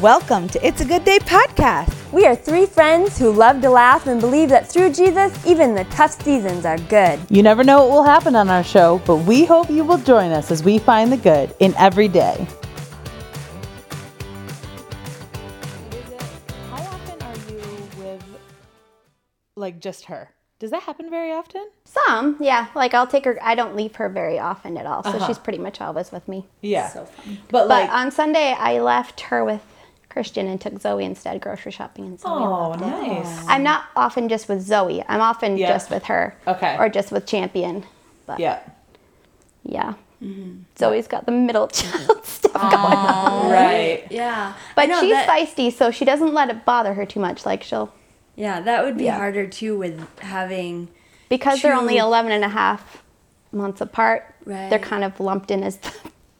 Welcome to It's a Good Day podcast. We are three friends who love to laugh and believe that through Jesus, even the tough seasons are good. You never know what will happen on our show, but we hope you will join us as we find the good in every day. How often are you with, like, just her? Does that happen very often? Some, yeah. Like I'll take her. I don't leave her very often at all, so uh-huh. she's pretty much always with me. Yeah. So fun. But, But like, on Sunday, I left her with Christian and took Zoe instead grocery shopping, and Zoe oh, loved it. nice. I'm not often just with Zoe. I'm often Yeah. just with her. Okay. Or just with Champion. But Yeah. yeah. Mm-hmm. Zoe's got the middle child stuff going on. Right. Yeah. But I know she's that, feisty, so she doesn't let it bother her too much. Like she'll, Yeah, that would be Yeah. harder too with having. because they're only Two- 11 and a half months apart, Right. they're kind of lumped in as the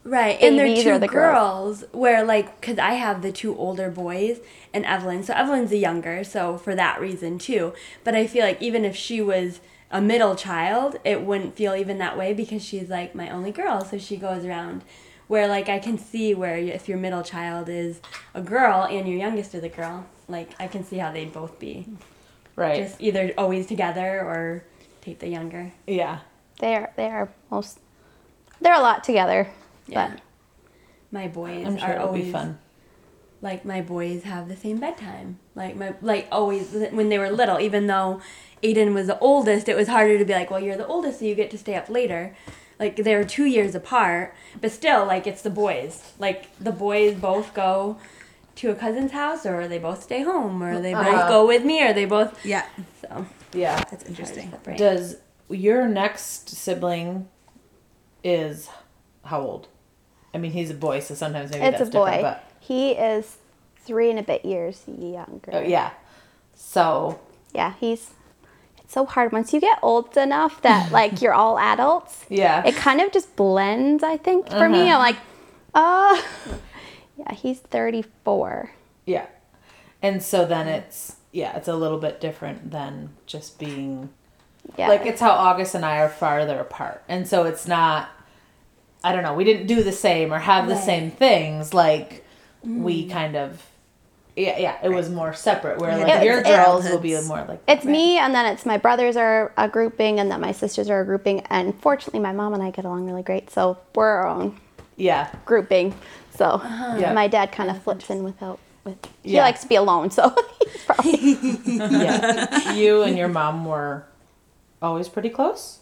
Right, and they're two the girls. girls, where like, cause I have the two older boys and Evelyn, so Evelyn's the younger, so for that reason too. But I feel like even if she was a middle child, it wouldn't feel even that way because she's like my only girl, so she goes around. Where like I can see where if your middle child is a girl and your youngest is a girl, like I can see how they'd both be Right. just either always together or take the younger. yeah. they are they are most they're a lot together. Yeah. But My boys I'm sure are it'll always be fun. like my boys have the same bedtime. Like my like always when they were little, even though Aiden was the oldest, it was harder to be like, well, you're the oldest, so you get to stay up later. Like they're two years apart, but still, like it's the boys. Like the boys both go to a cousin's house, or they both stay home, or they both Uh-huh. go with me, or they both. Yeah, So Yeah. that's interesting. Does your next sibling is how old? I mean, he's a boy, so sometimes maybe it's a that's different. boy. But He is three and a bit years younger. oh, yeah, so Yeah, he's it's so hard once you get old enough that like you're all adults. yeah, It kind of just blends, I think, for me. Uh-huh. I'm like, uh yeah, he's 34. yeah, and so then it's yeah, it's a little bit different than just being Yeah. like it's how August and I are farther apart, and so it's not. I don't know. We didn't do the same or have the Right. same things. Like we mm. kind of. Yeah, yeah. It was more separate. Where Yeah, like it's- your it's- girls will be more like. It's me, and then it's my brothers are a grouping, and then my sisters are a grouping. And fortunately, my mom and I get along really great, so we're our own yeah, grouping. So uh-huh. Yeah. my dad kind of flips in without with. He Yeah. likes to be alone, so he's probably yeah. you and your mom were always pretty close,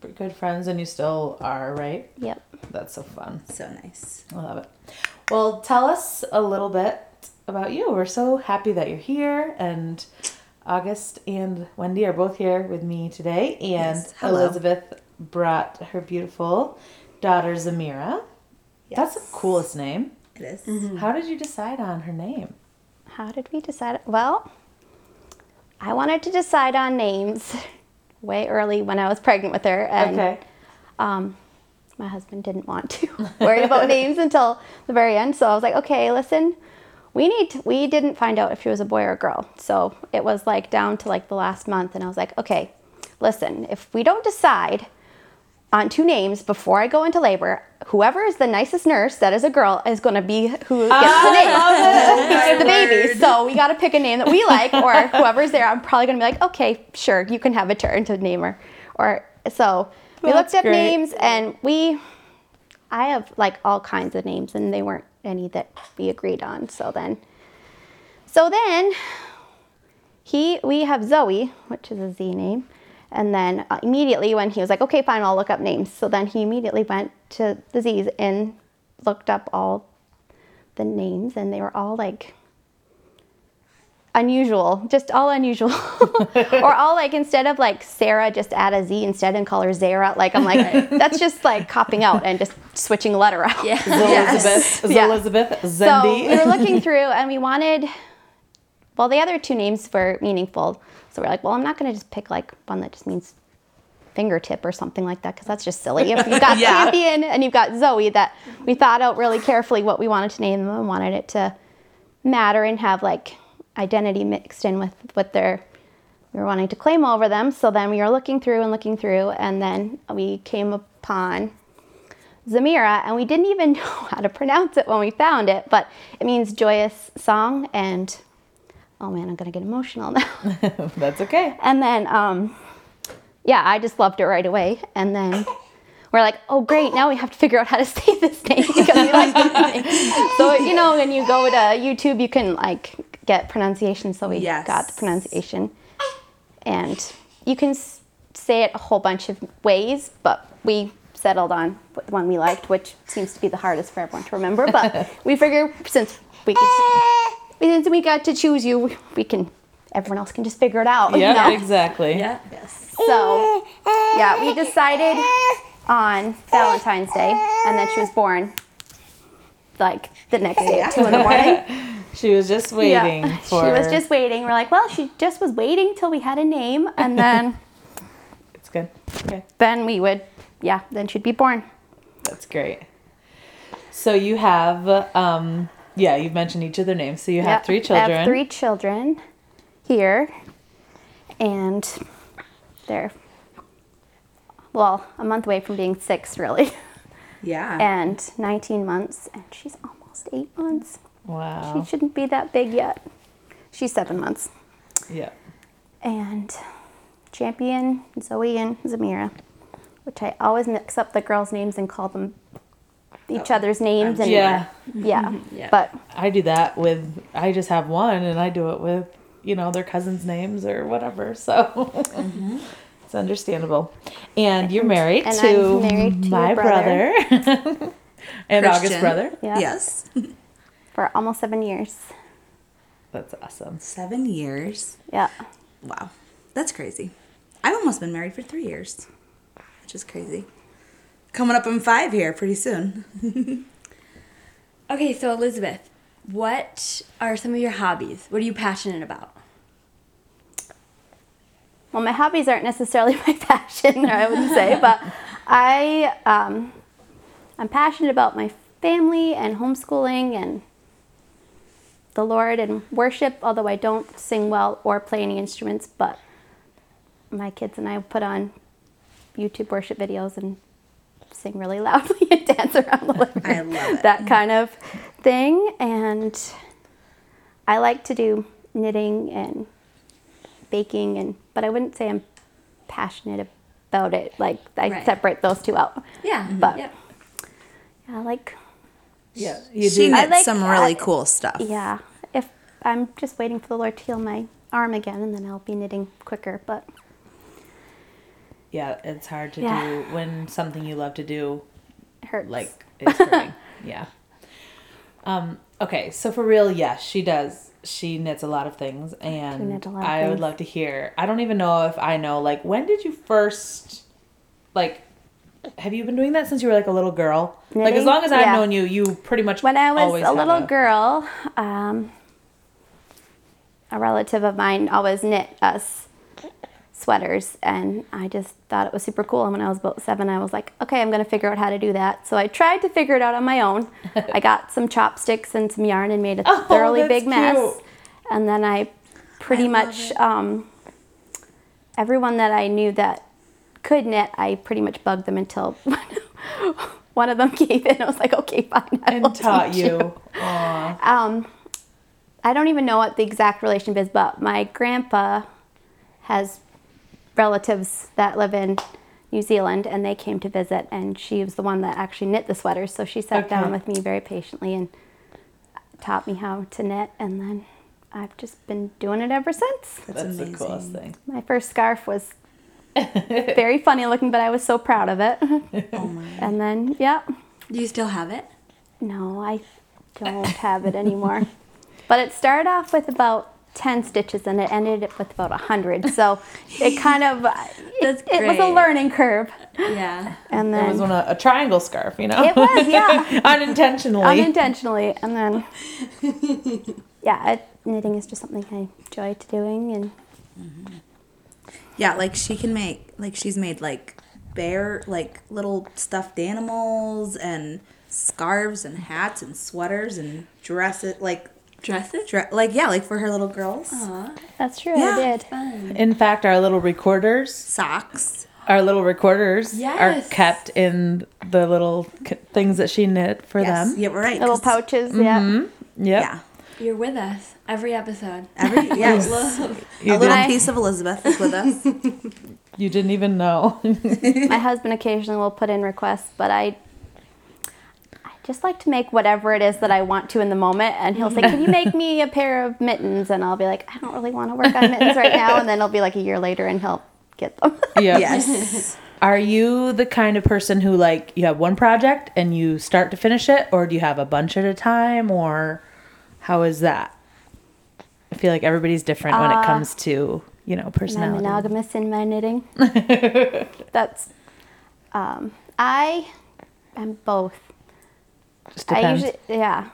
pretty good friends, and you still are, right? yep. That's so fun. So nice. I love it. Well, tell us a little bit about you. We're so happy that you're here, and August and Wendy are both here with me today, and Yes, hello. Elizabeth brought her beautiful daughter Zamira. That's the coolest name. It is. Mm-hmm. How did you decide on her name? How did we decide? Well, I wanted to decide on names way early when I was pregnant with her, and okay. um, my husband didn't want to worry about names until the very end. So I was like, okay, listen, we need to, we didn't find out if she was a boy or a girl. So it was like down to like the last month, and I was like, okay, listen, if we don't decide on two names before I go into labor, whoever is the nicest nurse that is a girl is going to be who gets the oh, name, the baby. So we got to pick a name that we like, or whoever's there. I'm probably going to be like, okay, sure, you can have a turn to name her, or so. We That's looked at great. names and we, I have like all kinds of names and they weren't any that we agreed on. So then, so then he, we have Zoe, which is a Z name. And then uh, immediately when he was like, okay, fine, I'll look up names. So then he immediately went to the Z's and looked up all the names and they were all like unusual, just all unusual. or all like instead of like Sarah, just add a Z instead and call her Zara. Like I'm like, that's just like copping out and just switching a letter out. Yeah. Elizabeth, Yeah. Elizabeth, So we were looking through and we wanted, well, the other two names were meaningful. So we're like, well, I'm not going to just pick like one that just means fingertip or something like that because that's just silly. If you've got Yeah. Champion and you've got Zoe, that we thought out really carefully what we wanted to name them and wanted it to matter and have like identity mixed in with what they're we were wanting to claim over them. So then we were looking through and looking through, and then we came upon Zamira, and we didn't even know how to pronounce it when we found it, but it means joyous song. And oh man, I'm gonna get emotional now. That's okay. and then, um, yeah, I just loved it right away. And then we're like, oh great, now we have to figure out how to say this name because we like the name. So you know, when you go to YouTube, you can like get pronunciation. So we Yes. got the pronunciation, and you can say it a whole bunch of ways, but we settled on the one we liked, which seems to be the hardest for everyone to remember. But we figure since we could, we got to choose you, we can. Everyone else can just figure it out. Yeah, you know? exactly. Yeah. Yes. So, yeah, we decided on Valentine's Day, and then she was born like the next day at two in the morning. She was just waiting yeah, for. she was just waiting. We're like, well, she just was waiting till we had a name, and then It's good. Okay, then we would, yeah, then she'd be born. that's great. So you have, um, yeah, you've mentioned each of their names. So you have Yep, three I children. have three children here, and they're well a month away from being six, really, Yeah. and 19 months, and she's almost eight months. Wow. She shouldn't be that big yet. She's seven months. Yeah. And Champion, Zoe, and Zamira, which I always mix up the girls' names and call them each other's names. And Yeah. yeah. Yeah. But I do that with. I just have one, and I do it with, you know, their cousins' names or whatever. So mm-hmm. it's understandable. And you're married And to, I'm married to my brother. brother, and August brother. yeah, Yes. for almost seven years. That's awesome. Seven years. Yeah. Wow. That's crazy. I've almost been married for three years, which is crazy. Coming up on five here pretty soon. Okay, so Elizabeth, what are some of your hobbies? What are you passionate about? Well, my hobbies aren't necessarily my passion, I wouldn't say, but I um, I'm passionate about my family and homeschooling and the Lord and worship. Although I don't sing well or play any instruments, but my kids and I put on YouTube worship videos and sing really loudly and dance around the living room. I love it. That kind of thing, and I like to do knitting and baking and but I wouldn't say I'm passionate about it. Like I Right. separate those two out. Yeah, mm-hmm. But- yeah. I like Yeah, you she do. I like- some really I- cool stuff. yeah. If I'm just waiting for the Lord to heal my arm again and then I'll be knitting quicker. But yeah, it's hard to Yeah. do when something you love to do hurts. like is hurting. yeah. Um. Okay. So for real, yes, she does. She knits a lot of things, and a of I would love to hear. I don't even know if I know. Like, when did you first, like, have you been doing that since you were like a little girl? Like, as long as I've Yeah. known you, you pretty much when I was always a little girl, um, a relative of mine always knit us sweaters, and I just thought it was super cool. And when I was about seven, I was like, okay, I'm going to figure out how to do that. So I tried to figure it out on my own. I got some chopsticks and some yarn and made a Oh, thoroughly big mess. And then I pretty I much um, everyone that I knew that could knit, I pretty much bugged them until one of them gave in. I was like, okay, fine. I and taught you. Aw. um, I don't even know what the exact relationship is, but my grandpa has relatives that live in New Zealand, and they came to visit, and she was the one that actually knit the sweaters. So she sat Okay. down with me very patiently and taught me how to knit, and then I've just been doing it ever since. That's, That's the coolest thing. My first scarf was very funny looking, but I was so proud of it. Oh my. and then, yeah, Do you still have it? No, I don't have it anymore. but it started off with about 10 stitches and it ended up with about 100. So it kind of, it, That's it was a learning curve. Yeah. And then It was one a, a triangle scarf, you know. it was, yeah, unintentionally. unintentionally. And then, yeah, it, knitting is just something I enjoy to doing. And mm-hmm. Yeah, like she can make like she's made like bear like little stuffed animals and scarves and hats and sweaters and dresses like Dresses? Dre- like yeah, like for her little girls. Aw, That's true. Yeah. I did. fun. In fact, our little recorders, Socks. our little recorders Yes. are kept in the little c- things that she knit for Yes. them. Yeah, we're right. Little 'cause- pouches. Yeah. Mm-hmm. Yep. Yeah. You're with us every episode. Every yes. Love. A little did. piece of Elizabeth is with us. you didn't even know. My husband occasionally will put in requests, but I I just like to make whatever it is that I want to in the moment. And he'll say, Can you make me a pair of mittens? And I'll be like, I don't really want to work on mittens right now. And then it'll be like a year later and he'll get them. yeah. yes. Are you the kind of person who like you have one project and you start to finish it or do you have a bunch at a time or how is that? I feel like everybody's different when it Uh, comes to, you know, And I'm personality. monogamous in my knitting. That's, um, I am both. Just I usually, yeah.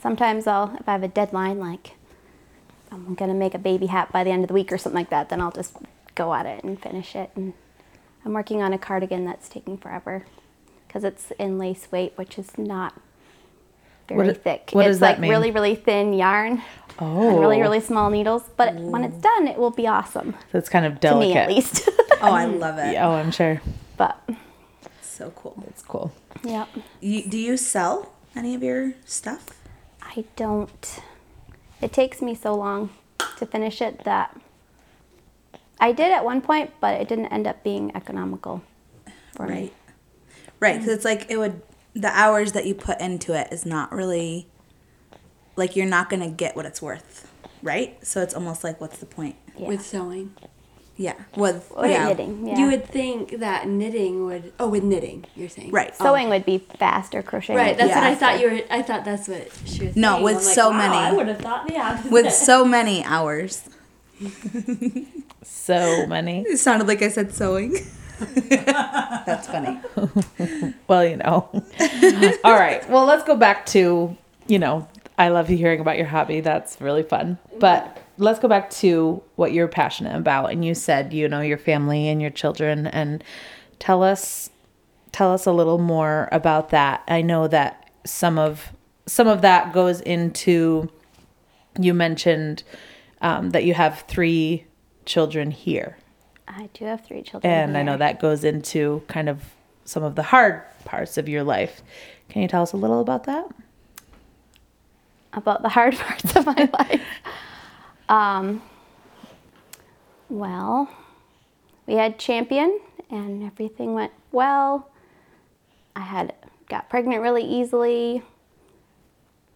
Sometimes I'll, if I have a deadline, like I'm gonna make a baby hat by the end of the week or something like that, then I'll just go at it and finish it. And I'm working on a cardigan that's taking forever because it's in lace weight, which is not very What- thick. what it's does that like mean? really, really thin yarn oh. and really, oh. really small needles. But when it's done, it will be awesome So it's kind of to me, at least. Oh, I love it. Oh, I'm sure. but So cool. It's cool. Yeah, You, do you sell any of your stuff? I don't. It takes me so long to finish it that I did at one point, but it didn't end up being economical for me. Right. Right, because it's like it would the hours that you put into it is not really like you're not gonna get what it's worth, right? So it's almost like what's the point? Yeah. With sewing. Yeah, with Or yeah, knitting. Yeah. You would think that knitting would. Oh, with knitting, you're saying. right. Oh. Sewing would be faster. Crocheting. Right, that's be what I thought you were. I thought that's what she was No, saying. with I'm like, so wow, many. I would have thought the opposite. with so many hours. So many. It sounded like I said sewing. That's funny. Well, you know. All right. Well, let's go back to, you know, I love you hearing about your hobby. That's really fun. But mm-hmm. Let's go back to what you're passionate about. And you said, you know, your family and your children and tell us tell us a little more about that. I know that some of some of that goes into you mentioned um, that you have three children here. I do have three children. And I know that goes into kind of some of the hard parts of your life. Can you tell us a little about that? about the hard parts of my life. Um, well, we had champion, and everything went well. I had got pregnant really easily.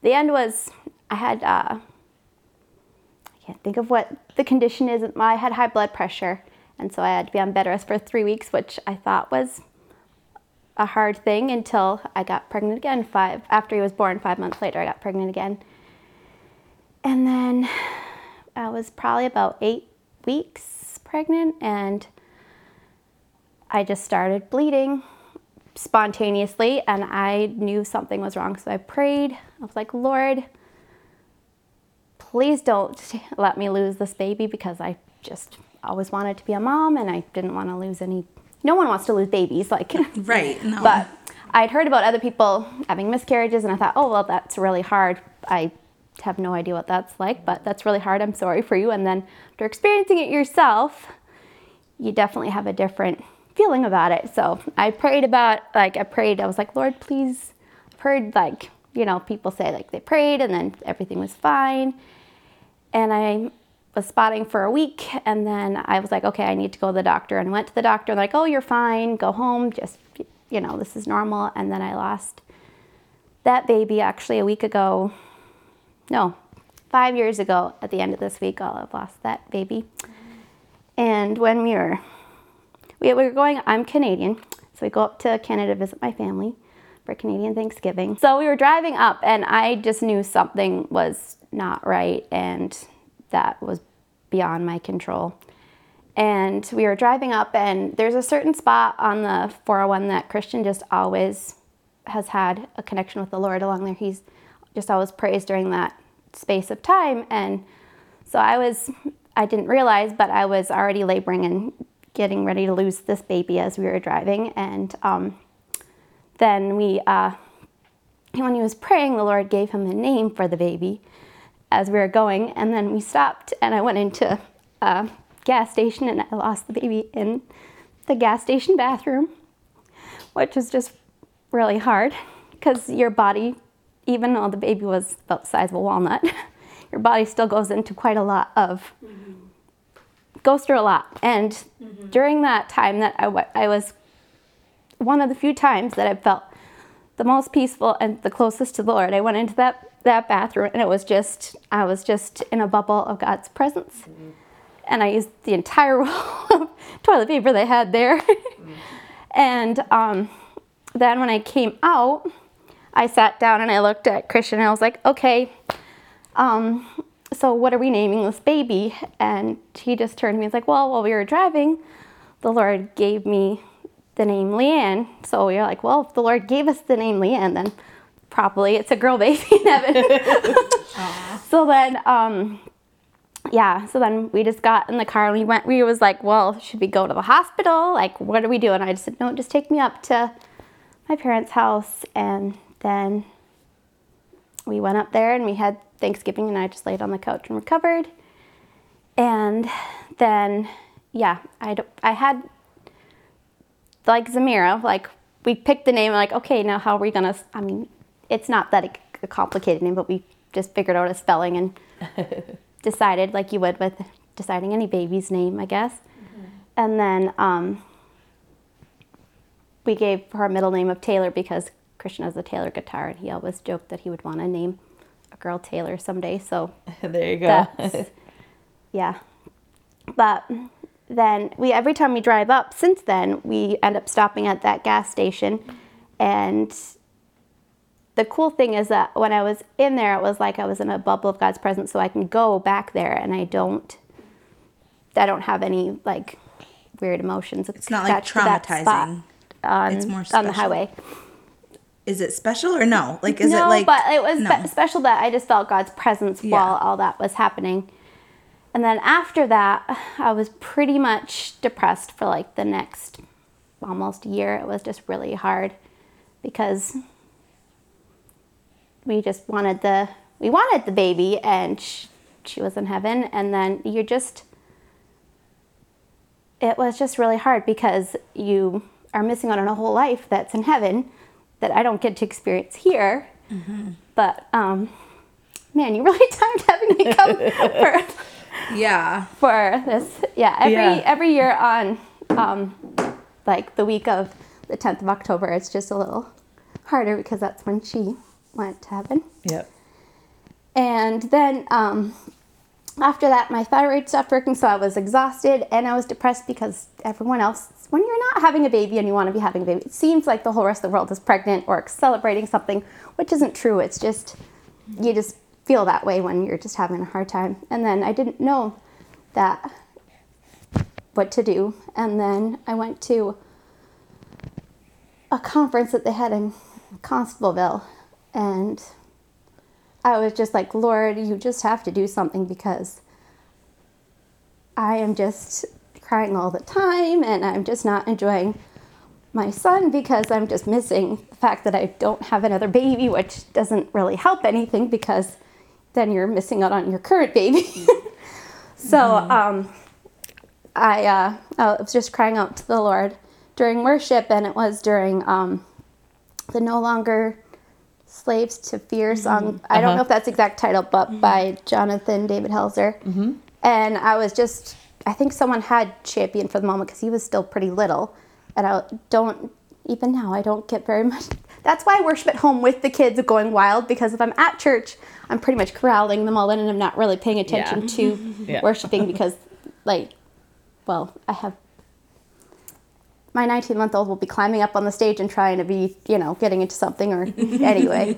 The end was I had uh, I can't think of what the condition is. I had high blood pressure, and so I had to be on bed rest for three weeks, which I thought was a hard thing until I got pregnant again. Five after he was born, five months later, I got pregnant again, and then I was probably about eight weeks pregnant, and I just started bleeding spontaneously, and I knew something was wrong. So I prayed. I was like, Lord, please don't let me lose this baby because I just always wanted to be a mom, and I didn't want to lose any. No one wants to lose babies, like. Right. No. But I'd heard about other people having miscarriages, and I thought, oh, well, that's really hard. I have no idea what that's like, but that's really hard. I'm sorry for you. And then after experiencing it yourself, you definitely have a different feeling about it. So I prayed about, like, I prayed, I was like, Lord, please. I've heard, like, you know, people say, like, they prayed and then everything was fine. And I was spotting for a week, and then I was like, okay, I need to go to the doctor. And I went to the doctor, and like, oh, you're fine, go home, just, you know, this is normal. And then I lost that baby actually a week ago. No, five years ago at the end of this week, I'll have lost that baby. And when we were, we were going, I'm Canadian, so we go up to Canada to visit my family for Canadian Thanksgiving. So we were driving up, and I just knew something was not right, and that was beyond my control. And we were driving up, and there's a certain spot on the 401 that Christian just always has had a connection with the Lord along there. He's just always prays during that space of time. And so I was, I didn't realize, but I was already laboring and getting ready to lose this baby as we were driving. And um, then we, uh, when he was praying, the Lord gave him a name for the baby. as we were going, and then we stopped, and I went into a gas station, and I lost the baby in the gas station bathroom, which was just really hard because your body, even though the baby was about the size of a walnut, your body still goes into quite a lot of mm-hmm. goes through a lot. And mm-hmm. during that time that I, I was one of the few times that I felt the most peaceful and the closest to the Lord. I went into that that bathroom and it was just I was just in a bubble of God's presence. Mm-hmm. And I used the entire roll of toilet paper they had there. and um, then when I came out, I sat down and I looked at Christian and I was like, okay, um, so what are we naming this baby? And he just turned to me and was like, well, while we were driving, the Lord gave me the name Leanne. So we were like, well, if the Lord gave us the name Leanne, then probably it's a girl baby in heaven. so then, um, yeah, so then we just got in the car and we went, we was like, well, should we go to the hospital? Like, what do we do? And I just said, no, just take me up to my parents' house. And then we went up there and we had Thanksgiving and I just laid on the couch and recovered. And then, yeah, I I had like Zamira, like we picked the name, like, okay, now how are we gonna, I mean, it's not that a, complicated name, but we just figured out a spelling and decided, like you would with deciding any baby's name, I guess. And then um, we gave her a middle name of Taylor because Christian has a Taylor guitar and he always joked that he would want to name a girl Taylor someday. So there you go. yeah. But then we every time we drive up since then we end up stopping at that gas station and the cool thing is that when I was in there it was like I was in a bubble of God's presence so I can go back there and I don't I don't have any like weird emotions It's not, like, traumatizing. on, It's more special. on the highway. Is it special or no? Like, is no, it like? but it was no. spe- special that I just felt God's presence Yeah. while all that was happening. And then after that, I was pretty much depressed for like the next almost year. It was just really hard because we just wanted the we wanted the baby and she, she was in heaven and then you're just it was just really hard because you are missing out on a whole life that's in heaven that I don't get to experience here. But um, man, you really timed having me come for Yeah. for this. Yeah, every Yeah. every year on um, like the week of the 10th of October, it's just a little harder because that's when she went to heaven. Yep. And then um, after that, my thyroid stopped working, so I was exhausted and I was depressed because everyone else, when you're not having a baby and you want to be having a baby, it seems like the whole rest of the world is pregnant or celebrating something, which isn't true. It's just, you just feel that way when you're just having a hard time. And then I didn't know that, what to do. And then I went to a conference that they had in Constableville and I was just like, Lord, you just have to do something because I am just crying all the time and I'm just not enjoying my son because I'm just missing the fact that I don't have another baby, which doesn't really help anything because then you're missing out on your current baby. so um, I, uh, I was just crying out to the Lord during worship, and it was during um, the No Longer Slaves to Fear song. I don't Uh-huh. know if that's the exact title, but by Jonathan David Helser. And I was just, I think someone had Champion for the moment because he was still pretty little. And I don't, even now, I don't get very much. That's why I worship at home with the kids going wild because if I'm at church, I'm pretty much corralling them all in and I'm not really paying attention to Yeah. worshiping because, like, well, I have my 19 month old will be climbing up on the stage and trying to be, you know, getting into something or anyway.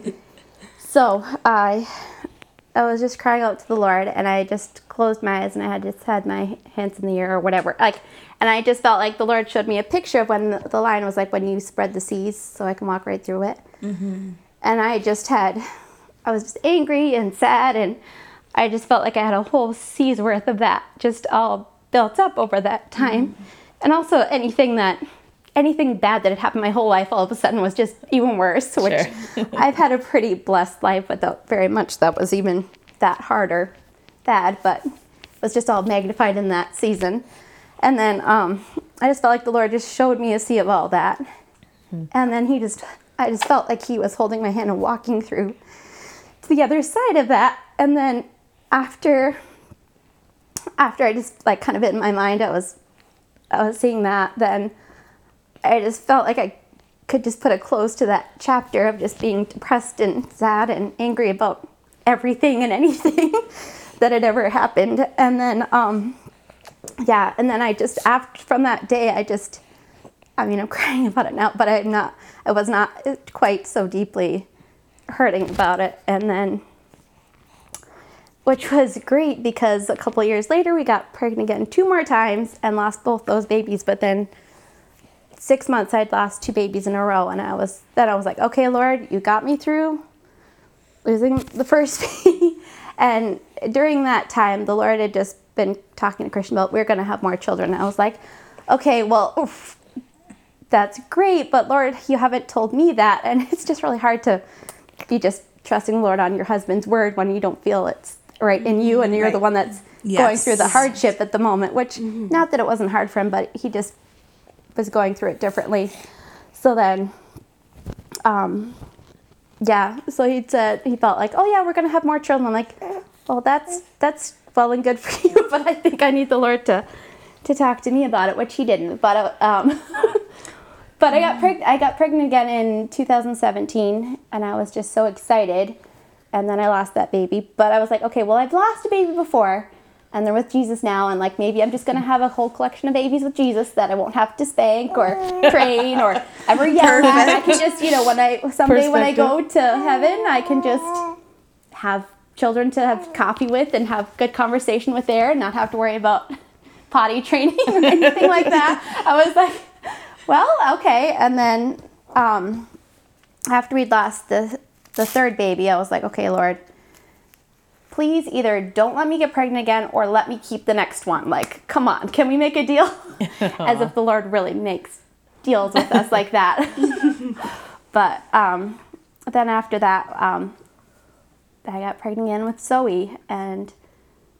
so I, I was just crying out to the Lord and I just closed my eyes and I had just had my hands in the air or whatever. Like, and I just felt like the Lord showed me a picture of when the, the line was like when you spread the seas so I can walk right through it. Mm-hmm. And I just had, I was just angry and sad and I just felt like I had a whole sea's worth of that just all built up over that time. Mm-hmm. And also anything that, anything bad that had happened my whole life all of a sudden was just even worse, which Sure. I've had a pretty blessed life without very much that was even that hard or bad, but it was just all magnified in that season. And then um, I just felt like the Lord just showed me a sea of all that. And then he just, I just felt like he was holding my hand and walking through to the other side of that. And then after, after I just like kind of in my mind, I was, I was seeing that, then I just felt like I could just put a close to that chapter of just being depressed and sad and angry about everything and anything that had ever happened. And then, um, yeah, and then I just after from that day, I just, I mean, I'm crying about it now, but I'm not. I was not quite so deeply hurting about it. And then, which was great because a couple years later, we got pregnant again two more times and lost both those babies. But then six months I'd lost two babies in a row and I was then I was like, okay, Lord, you got me through losing the first baby. and during that time, the Lord had just been talking to Christian about we are going to have more children. And I was like, okay, well, oof, that's great, but Lord, you haven't told me that, and it's just really hard to be just trusting the Lord on your husband's word when you don't feel it's right in you, and you're the one that's going through the hardship at the moment. Which, mm-hmm. not that it wasn't hard for him, but he just was going through it differently. So then, um, yeah. So he said he felt like, oh yeah, we're gonna have more children. I'm like, well, that's that's well and good for you, but I think I need the Lord to to talk to me about it, which he didn't. But uh, um, but I got pregnant. I got pregnant again in 2017, and I was just so excited. And then I lost that baby. But I was like, okay, well, I've lost a baby before, and they're with Jesus now, and like maybe I'm just gonna have a whole collection of babies with Jesus that I won't have to spank or train or ever yell at. I can just, you know, when I someday when I go to heaven, I can just have children to have coffee with and have good conversation with there and not have to worry about potty training or anything like that. I was like, well, okay. And then um, after we'd lost the, the third baby, I was like, okay, Lord, please either don't let me get pregnant again or let me keep the next one. Like, come on, can we make a deal? As if the Lord really makes deals with us like that. but um, then after that, um, I got pregnant again with Zoe, and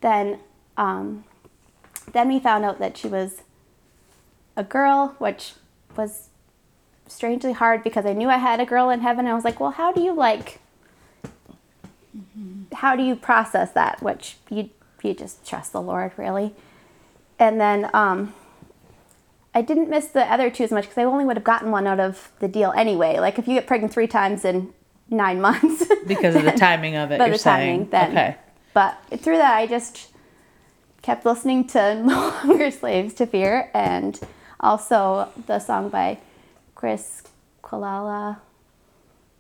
then um, then we found out that she was a girl, which was strangely hard because I knew I had a girl in heaven. I was like, well, how do you like? How do you process that? Which you you just trust the Lord, really. And then um, I didn't miss the other two as much because I only would have gotten one out of the deal anyway. Like if you get pregnant three times in nine months, Because of the timing of it, you're the timing, saying. then. Okay. But through that, I just kept listening to No Longer Slaves to Fear and also the song by Chris Quilala,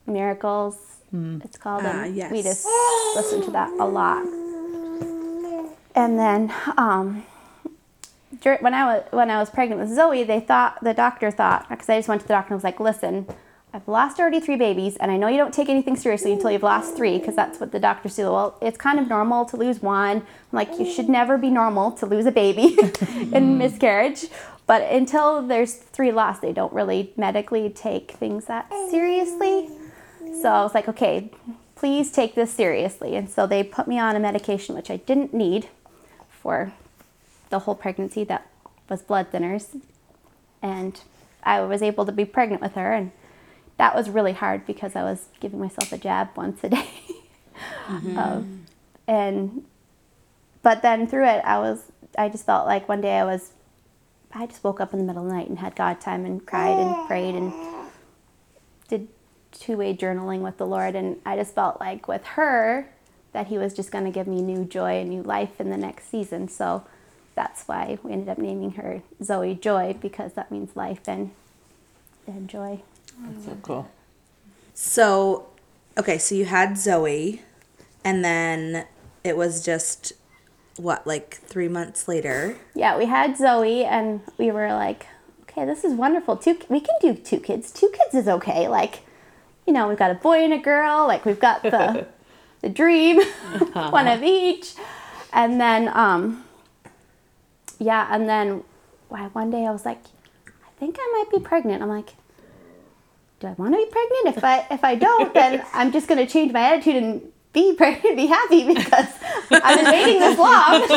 Miracles. Mm-hmm. It's called. And yes. We just listened to that a lot. And then um, dur- when I was when I was pregnant with Zoe, they thought the doctor thought because I just went to the doctor and was like, "Listen, I've lost already three babies, and I know you don't take anything seriously until you've lost three, because that's what the doctors do. Well, it's kind of normal to lose one. I'm like, you should never be normal to lose a baby in mm. miscarriage. But until there's three lost, they don't really medically take things that seriously. So I was like, okay, please take this seriously. And so they put me on a medication which I didn't need for the whole pregnancy that was blood thinners. And I was able to be pregnant with her. And that was really hard because I was giving myself a jab once a day. Um, and, but then through it, I was, I just felt like one day I was, I just woke up in the middle of the night and had God time and cried and prayed and two way journaling with the Lord. And I just felt like with her that He was just going to give me new joy and new life in the next season. So that's why we ended up naming her Zoe Joy because that means life and, and joy. That's so cool. So, okay, so you had Zoe, and then it was just what, like three months later. Yeah, we had Zoe and we were like, okay, this is wonderful. Two, we can do two kids. Two kids is okay. Like, you know, we've got a boy and a girl. Like, we've got the the dream, one of each. And then, um, yeah, and then why one day I was like, I think I might be pregnant. I'm like, do I want to be pregnant? If I if I don't, then I'm just gonna change my attitude and be pregnant, be happy because I've been waiting this long.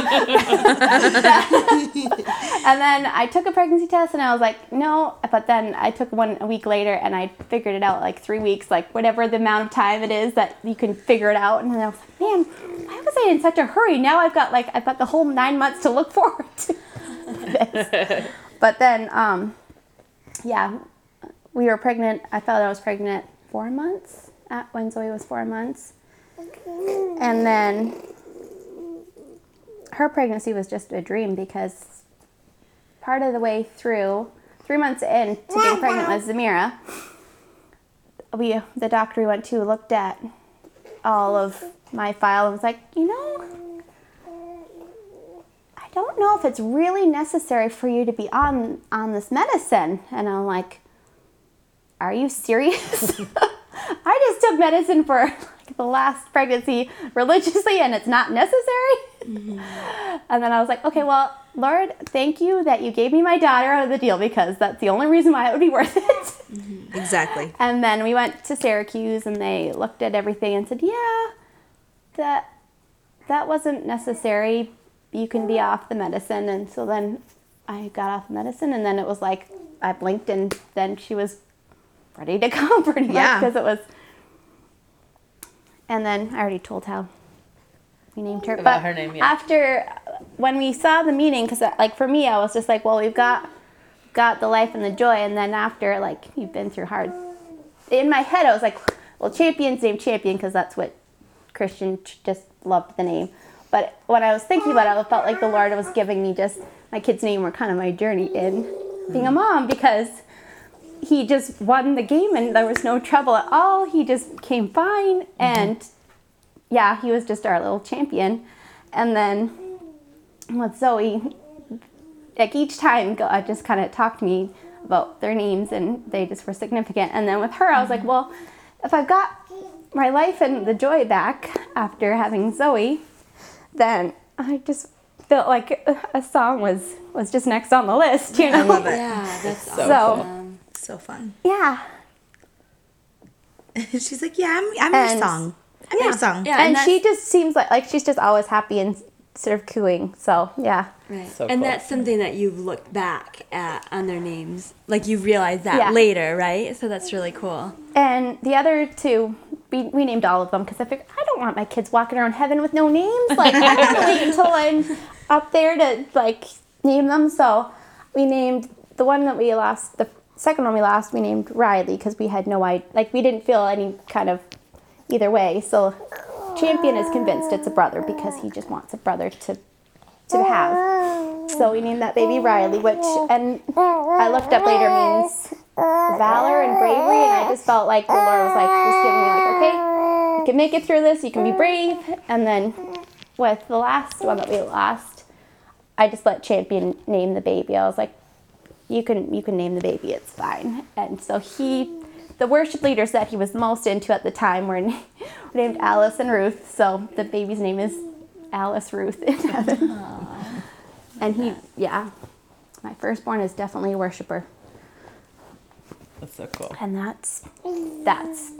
and then I took a pregnancy test and I was like, no. But then I took one a week later and I figured it out like three weeks, like whatever the amount of time it is that you can figure it out. And I was like, man, why was I in such a hurry? Now I've got like I've got the whole nine months to look forward to this. but then, um, yeah, we were pregnant. I felt I was pregnant four months at when Zoe was four months. And then her pregnancy was just a dream because part of the way through, three months in to being pregnant with Zamira, we the doctor we went to looked at all of my file and was like, you know, I don't know if it's really necessary for you to be on on this medicine. And I'm like, are you serious? I just took medicine for the last pregnancy religiously and it's not necessary. Mm-hmm. And then I was like, okay, well, Lord, thank you that you gave me my daughter out of the deal because that's the only reason why it would be worth it. Mm-hmm. Exactly. And then we went to Syracuse and they looked at everything and said, "Yeah, that that wasn't necessary. You can be off the medicine." And so then I got off the medicine and then it was like I blinked and then she was ready to come pretty much Yeah. because it was And then I already told how we named her. About but her name, yeah. After when we saw the meeting cuz uh, like for me I was just like, "Well, we've got got the life and the joy and then after like you've been through hard in my head i was like well champion's name champion because that's what christian just loved the name but when i was thinking about it i felt like the lord was giving me just my kid's name were kind of my journey in being a mom because he just won the game and there was no trouble at all he just came fine mm-hmm. and yeah he was just our little champion and then with zoe like each time God uh, just kind of talked to me about their names and they just were significant. And then with her, I was like, mm-hmm. well, if I've got my life and the joy back after having Zoe, then I just felt like a song was was just next on the list, you know? I love it. Yeah, that's So So- awesome. So fun. Yeah. She's like, yeah, I'm, I'm your song. I'm your song. Yeah, and and she just seems like like she's just always happy and sort of cooing. So yeah. Right. So and cool. that's something that you've looked back at on their names. Like you realize that Yeah. later, right? So that's really cool. And the other two, we, we named all of them because I figured I don't want my kids walking around heaven with no names. Like I gotta wait until I'm up there to like name them. So we named the one that we lost, the second one we lost, we named Riley because we had no idea, like we didn't feel any kind of either way. So Champion is convinced it's a brother because he just wants a brother to to have. So we named that baby Riley, which and I looked up later means valor and bravery, and I just felt like the Lord was like just giving me like, okay, you can make it through this, you can be brave. And then with the last one that we lost, I just let Champion name the baby. I was like, you can you can name the baby, it's fine. And so he, the worship leaders that he was most into at the time were, were named Alice and Ruth. So the baby's name is Alice Ruth in heaven. And he, yeah, my firstborn is definitely a worshiper, That's so cool. and that's that's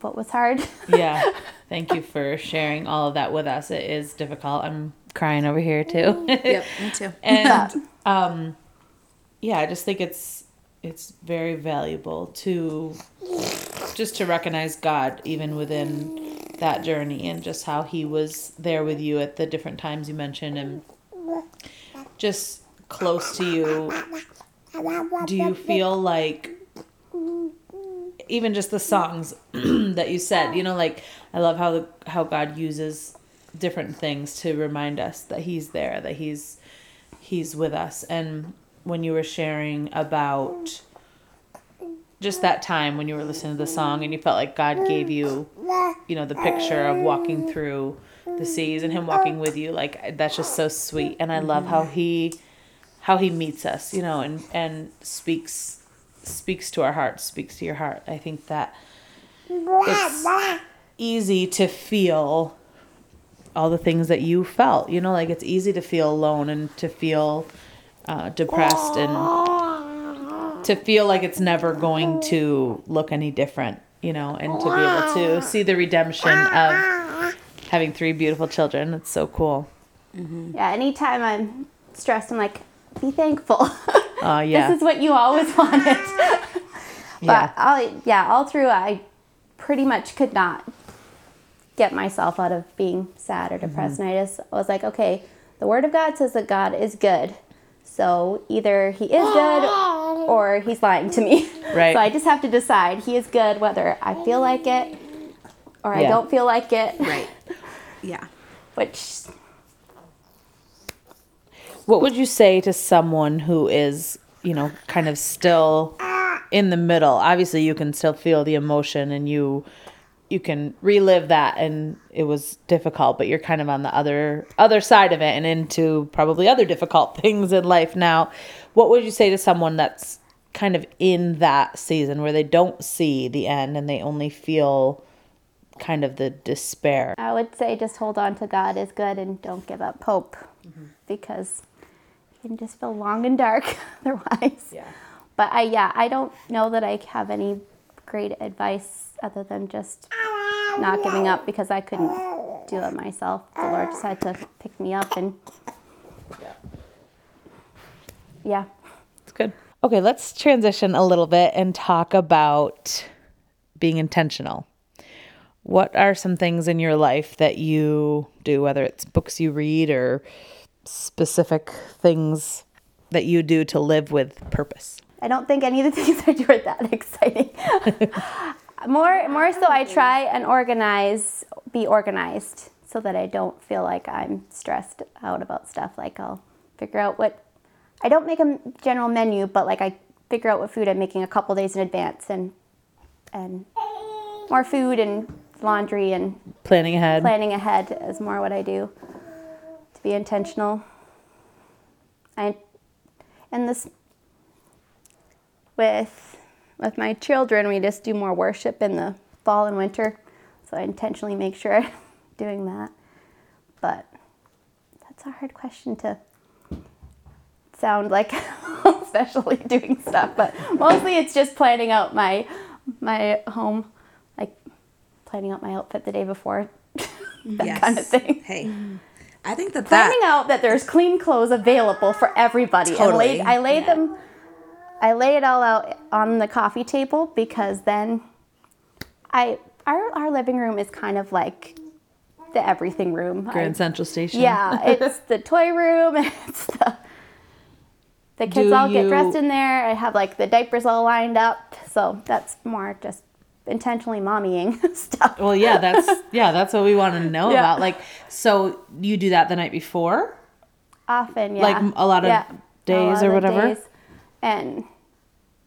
what was hard. Yeah. Thank you for sharing all of that with us. It is difficult. I'm crying over here too. Yep, me too. and um yeah i just think it's it's very valuable to just to recognize god even within that journey and just how he was there with you at the different times you mentioned and just close to you. Do you feel like even just the songs that you said you know like i love how the how god uses different things to remind us that he's there that he's he's with us. And when you were sharing about just that time when you were listening to the song and you felt like god gave you you know the picture of walking through the seas and him walking with you like that's just so sweet. And i love how he how he meets us you know and and speaks speaks to our hearts speaks to your heart. I think that it's easy to feel all the things that you felt you know like it's easy to feel alone and to feel uh, depressed and to feel like it's never going to look any different you know, and to be able to see the redemption of having three beautiful children. It's so cool. Yeah, anytime I'm stressed, I'm like, be thankful. Oh, yeah. this is what you always wanted. yeah. But all, yeah, all through, I pretty much could not get myself out of being sad or depressed. Mm-hmm. And I just was like, okay, the Word of God says that God is good. So either He is good or He's lying to me. Right. So I just have to decide He is good whether I feel like it or I don't feel like it. Right. Yeah. Which What would you say to someone who is, you know, kind of still in the middle? Obviously, you can still feel the emotion and you you can relive that and it was difficult, but you're kind of on the other other side of it and into probably other difficult things in life now. What would you say to someone that's kind of in that season where they don't see the end and they only feel kind of the despair? I would say just hold on to God is good and don't give up hope mm-hmm. because you can just feel long and dark otherwise. Yeah. But I yeah, I don't know that I have any great advice other than just not giving up because I couldn't do it myself. The Lord just had to pick me up and yeah. It's good. Okay, let's transition a little bit and talk about being intentional. What are some things in your life that you do, whether it's books you read or specific things that you do to live with purpose? I don't think any of the things I do are that exciting. more, more so, I try and organize, be organized, so that I don't feel like I'm stressed out about stuff. Like I'll figure out what I don't make a general menu, but like I figure out what food I'm making a couple days in advance, and and more food and laundry and Planning ahead. planning ahead is more what I do to be intentional. I and this with with my children, we just do more worship in the fall and winter, so I intentionally make sure I'm doing that. But that's a hard question to sound like, especially doing stuff. But mostly it's just planning out my my home, like planning out my outfit the day before, that kind of thing. Hey. I think that Finding that out that there's clean clothes available for everybody. And Totally. laid, I laid them, I lay it all out on the coffee table because then I our our living room is kind of like the everything room. I- Grand Central Station. yeah, it's the toy room. It's the the kids Do all get you- dressed in there. I have like the diapers all lined up. So that's more just intentionally mommying stuff. Well, yeah, that's yeah, that's what we want to know Yeah. about. Like, so you do that the night before? Often, yeah. Like, a lot of a days lot or whatever? days. And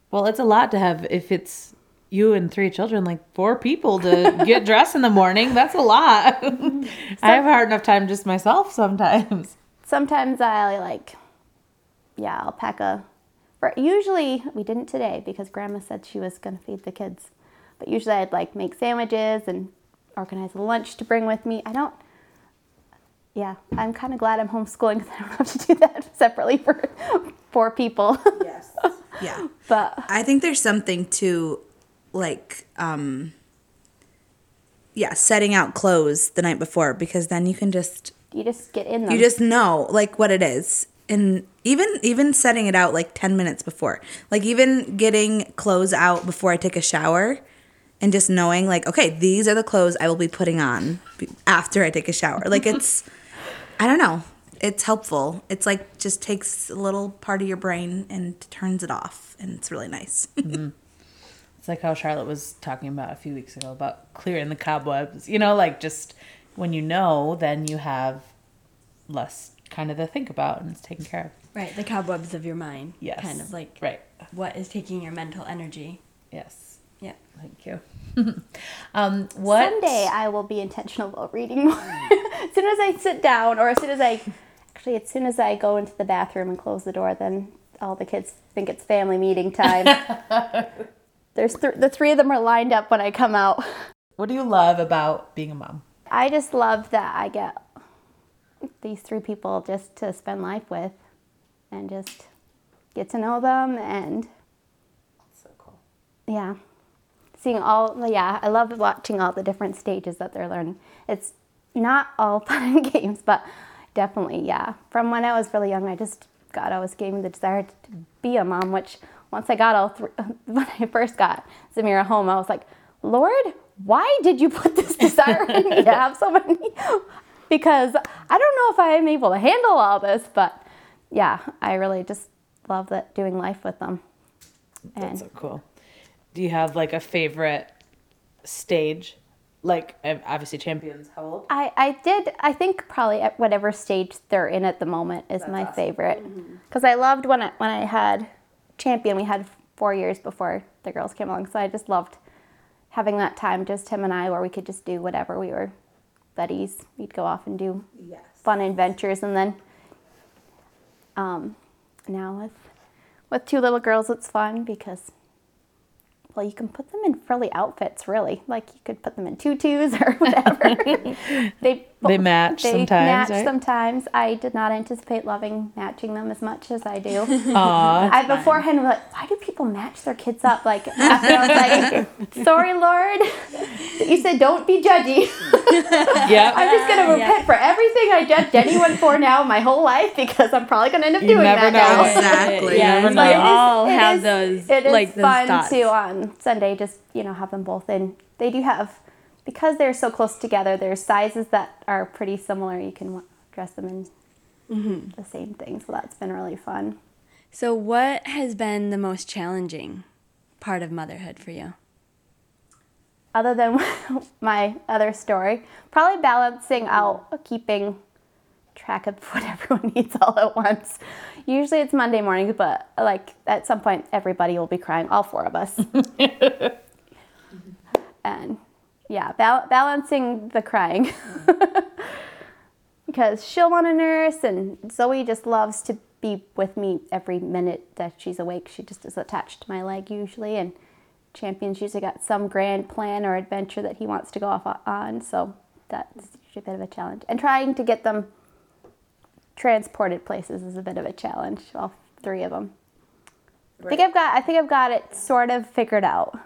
Well, it's a lot to have if it's you and three children, like four people to get dressed in the morning. That's a lot. I have a hard enough time just myself sometimes. sometimes I like, yeah, I'll pack a. Usually we didn't today because Grandma said she was gonna feed the kids, but usually I'd like make sandwiches and organize a lunch to bring with me. I don't. Yeah, I'm kind of glad I'm homeschooling because I don't have to do that separately for four people. yes. Yeah. but I think there's something to like um yeah, setting out clothes the night before because then you can just you just get in them. you just know like what it is. And even even setting it out like 10 minutes before. Like even getting clothes out before I take a shower and just knowing like okay, these are the clothes I will be putting on after I take a shower. Like it's I don't know. It's helpful. It's like just takes a little part of your brain and turns it off and it's really nice. Mm-hmm. It's like how Charlotte was talking about a few weeks ago about clearing the cobwebs. You know, like just when you know, then you have less kind of to think about and it's taken care of. Right, the cobwebs of your mind. Yes. Kind of like Right. what is taking your mental energy. Yes. Yeah. Thank you. um, what? Someday I will be intentional about reading more. as soon as I sit down, or as soon as I, actually, as soon as I go into the bathroom and close the door, then all the kids think it's family meeting time. There's th- the three of them are lined up when I come out. What do you love about being a mom? I just love that I get these three people just to spend life with, and just get to know them, and So cool. yeah, seeing all yeah, I love watching all the different stages that they're learning. It's not all fun and games, but definitely yeah. From when I was really young, I just God, I was getting the desire to be a mom. Which once I got all three, when I first got Zamira home, I was like, Lord, why did you put this desire in me to have so many? Because I don't know if I am able to handle all this, but yeah, I really just love that doing life with them. That's And so cool. Do you have like a favorite stage? Like obviously champions. How old? I, I did, I think probably at whatever stage they're in at the moment is my favorite. Because I loved when I, when I had Champion, we had four years before the girls came along. So I just loved having that time, just him and I, where we could just do whatever. We were buddies. We'd go off and do Yes. fun adventures. And then um, now with, with two little girls, it's fun because well, you can put them in frilly outfits, really. Like you could put them in tutus or whatever. they They match they sometimes, Match right? sometimes. I did not anticipate loving matching them as much as I do. Aw. I beforehand was like, why do people match their kids up? Like after I was like, sorry, Lord, you said don't be judgy. yeah. I'm just gonna ah, Yeah. repent for everything I judged anyone for now my whole life because I'm probably gonna end up You doing never that know. now. Exactly. Yeah, You never we know. all It is- have it is- those It is like fun thoughts. to on Sunday just you know have them both in. They do have because they're so close together. There's sizes that are pretty similar. You can dress them in Mm-hmm. the same thing, so that's been really fun. So, what has been the most challenging part of motherhood for you? Other than my other story, probably balancing out keeping track of what everyone needs all at once. Usually it's Monday mornings, but like at some point everybody will be crying, all four of us. and yeah, bal- balancing the crying. because she'll want a nurse, and Zoe just loves to be with me every minute that she's awake. She just is attached to my leg usually, and Champion's usually got some grand plan or adventure that he wants to go off on, so that's usually a bit of a challenge. And trying to get them transported places is a bit of a challenge. All three of them. I think I've got. I think I've got it sort of figured out.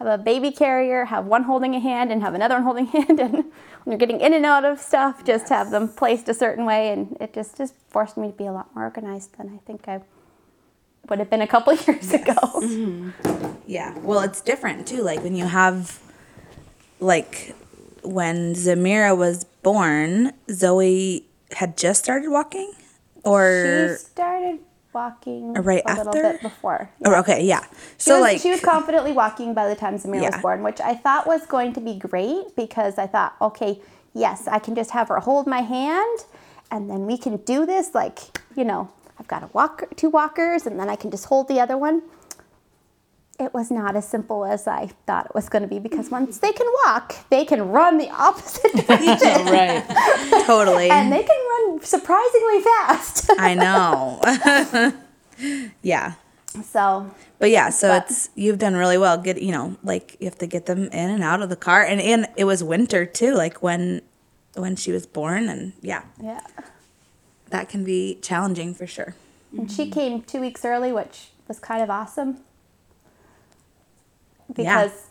Have a baby carrier, have one holding a hand, and have another one holding a hand. And when you're getting in and out of stuff, just have them placed a certain way, and it just just forced me to be a lot more organized than I think I would have been a couple years ago. Mm-hmm. Yeah. Well, it's different too. Like when you have, like, when Zamira was born, Zoe had just started walking, or she started walking right a little bit before. Oh, or okay, yeah. So was, like, she was confidently walking by the time Zamira Yeah. was born, which I thought was going to be great because I thought, okay, yes, I can just have her hold my hand, and then we can do this. Like, you know, I've got a walker, two walkers, and then I can just hold the other one. It was not as simple as I thought it was going to be because once they can walk, they can run the opposite direction, right. totally. and they can run surprisingly fast. I know. yeah. so But yeah, so But- it's you've done really well. Get you know, like you have to get them in and out of the car, and and it was winter too, like when when she was born, and yeah, yeah. that can be challenging for sure. And she mm-hmm. came two weeks early, which was kind of awesome. Yeah. Because,